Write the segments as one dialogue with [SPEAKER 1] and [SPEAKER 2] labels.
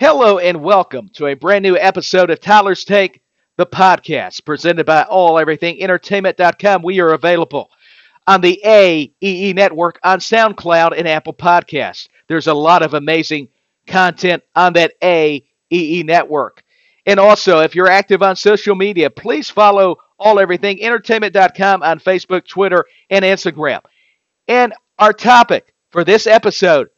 [SPEAKER 1] Hello and welcome to a brand new episode of Tyler's Take, the podcast, presented by All Everything Entertainment.com. We are available on the AEE network on SoundCloud and Apple Podcasts. There's a lot of amazing content on that AEE network. And also, if you're active on social media, please follow All Everything Entertainment.com on Facebook, Twitter, and Instagram. And our topic for this episode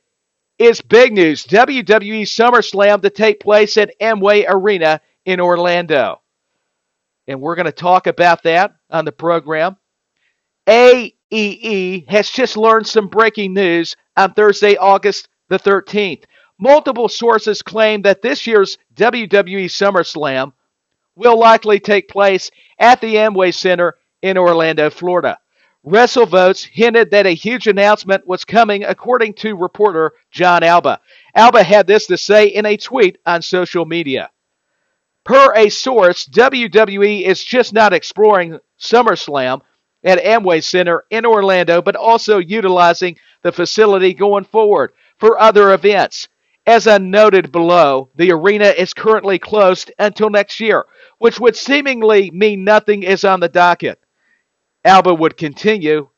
[SPEAKER 1] is big news WWE SummerSlam to take place at Amway Arena in Orlando. And we're going to talk about that on the program. AEE has just learned some breaking news on Thursday, August the 13th. Multiple sources claim that this year's WWE SummerSlam will likely take place at the Amway Center in Orlando, Florida. WrestleVotes hinted that a huge announcement was coming, according to reporter Jon Alba. Alba had this to say in a tweet on social media. Per a source, WWE is just not exploring SummerSlam at Amway Center in Orlando, but also utilizing the facility going forward for other events. As I noted below, the arena is currently closed until next year, which would seemingly mean nothing is on the docket. Alba would continue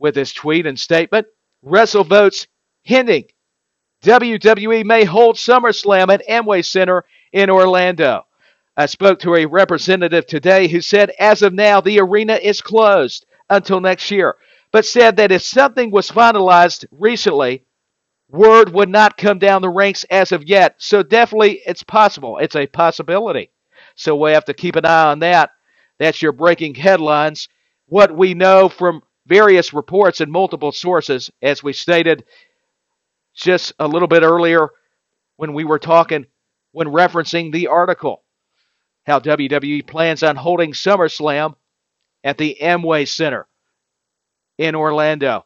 [SPEAKER 1] with his tweet and statement. WrestleVotes hinting WWE may hold SummerSlam at Amway Center in Orlando. I spoke to a representative today who said as of now the arena is closed until next year, but said that if something was finalized recently, word would not come down the ranks as of yet. So definitely it's possible. It's a possibility. So we have to keep an eye on that. That's your breaking headlines what we know from various reports and multiple sources, as we stated just a little bit earlier when we were talking, when referencing the article, how WWE plans on holding SummerSlam at the Amway Center in Orlando.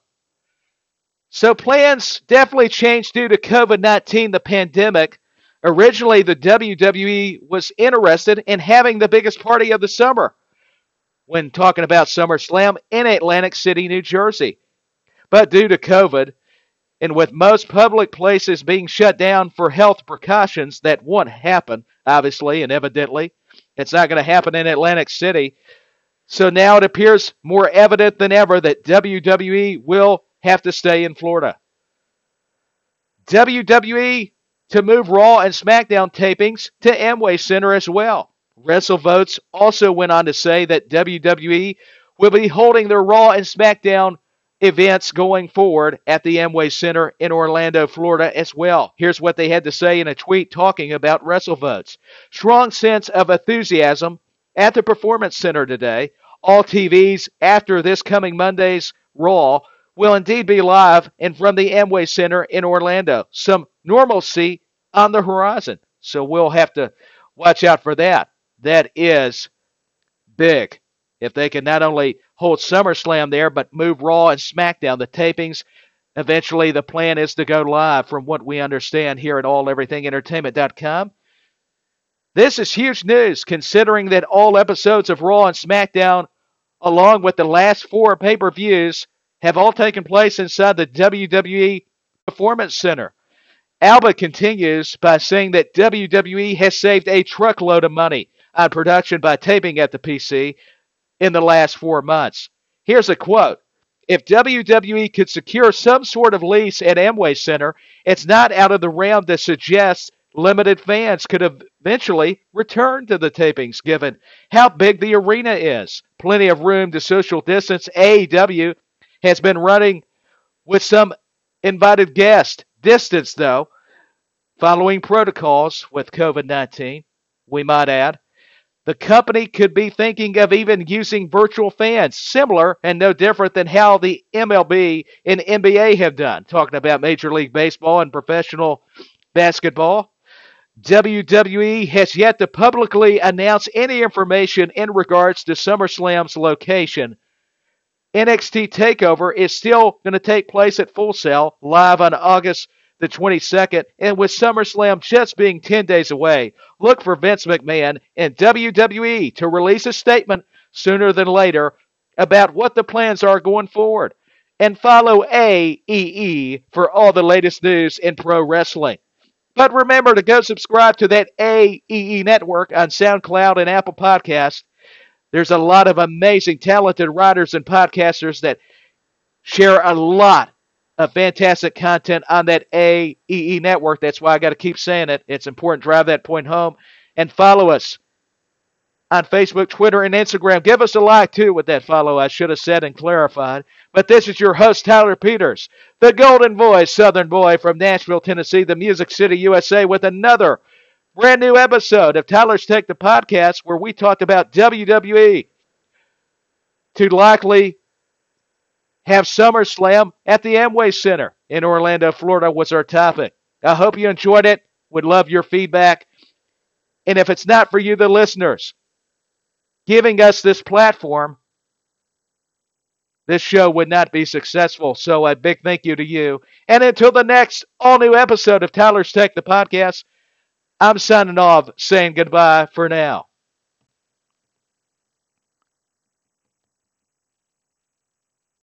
[SPEAKER 1] So plans definitely changed due to COVID 19, the pandemic. Originally, the WWE was interested in having the biggest party of the summer when talking about SummerSlam in Atlantic City, New Jersey. But due to COVID, and with most public places being shut down for health precautions, that won't happen, obviously and evidently. It's not going to happen in Atlantic City. So now it appears more evident than ever that WWE will have to stay in Florida. WWE to move Raw and SmackDown tapings to Amway Center as well. WrestleVotes also went on to say that WWE will be holding their Raw and SmackDown events going forward at the Amway Center in Orlando, Florida as well. Here's what they had to say in a tweet talking about WrestleVotes. Strong sense of enthusiasm at the Performance Center today. All TVs after this coming Monday's Raw will indeed be live and from the Amway Center in Orlando. Some normalcy on the horizon. So we'll have to watch out for that that is big. If they can not only hold SummerSlam there, but move Raw and SmackDown, the tapings, eventually the plan is to go live from what we understand here at AllEverythingEntertainment.com. This is huge news considering that all episodes of Raw and SmackDown, along with the last four pay per views, have all taken place inside the WWE Performance Center. Alba continues by saying that WWE has saved a truckload of money on production by taping at the PC in the last four months. Here's a quote. If WWE could secure some sort of lease at Amway Center, it's not out of the realm to suggest limited fans could eventually return to the tapings given how big the arena is. Plenty of room to social distance. AEW has been running with some invited guests. Distance, though, following protocols with COVID 19, we might add. The company could be thinking of even using virtual fans, similar and no different than how the MLB and NBA have done, talking about Major League Baseball and professional basketball. WWE has yet to publicly announce any information in regards to SummerSlam's location. NXT TakeOver is still going to take place at Full Sail live on August the 22nd, and with SummerSlam just being 10 days away, look for Vince McMahon and WWE to release a statement sooner than later about what the plans are going forward. And follow AEE for all the latest news in pro wrestling. But remember to go subscribe to that AEE network on SoundCloud and Apple Podcasts. There's a lot of amazing, talented writers and podcasters that share a lot of fantastic content on that AEE network. That's why I got to keep saying it. It's important. Drive that point home and follow us on Facebook, Twitter, and Instagram. Give us a like too with that follow. I should have said and clarified. But this is your host, Tyler Peters, the Golden Voice Southern Boy from Nashville, Tennessee, the Music City, USA, with another brand new episode of Tyler's Take the Podcast where we talked about WWE to likely have SummerSlam at the Amway Center in Orlando, Florida was our topic. I hope you enjoyed it. Would love your feedback. And if it's not for you, the listeners, giving us this platform, this show would not be successful. So a big thank you to you. And until the next all new episode of Tyler's Take, the Podcast, I'm signing off saying goodbye for now.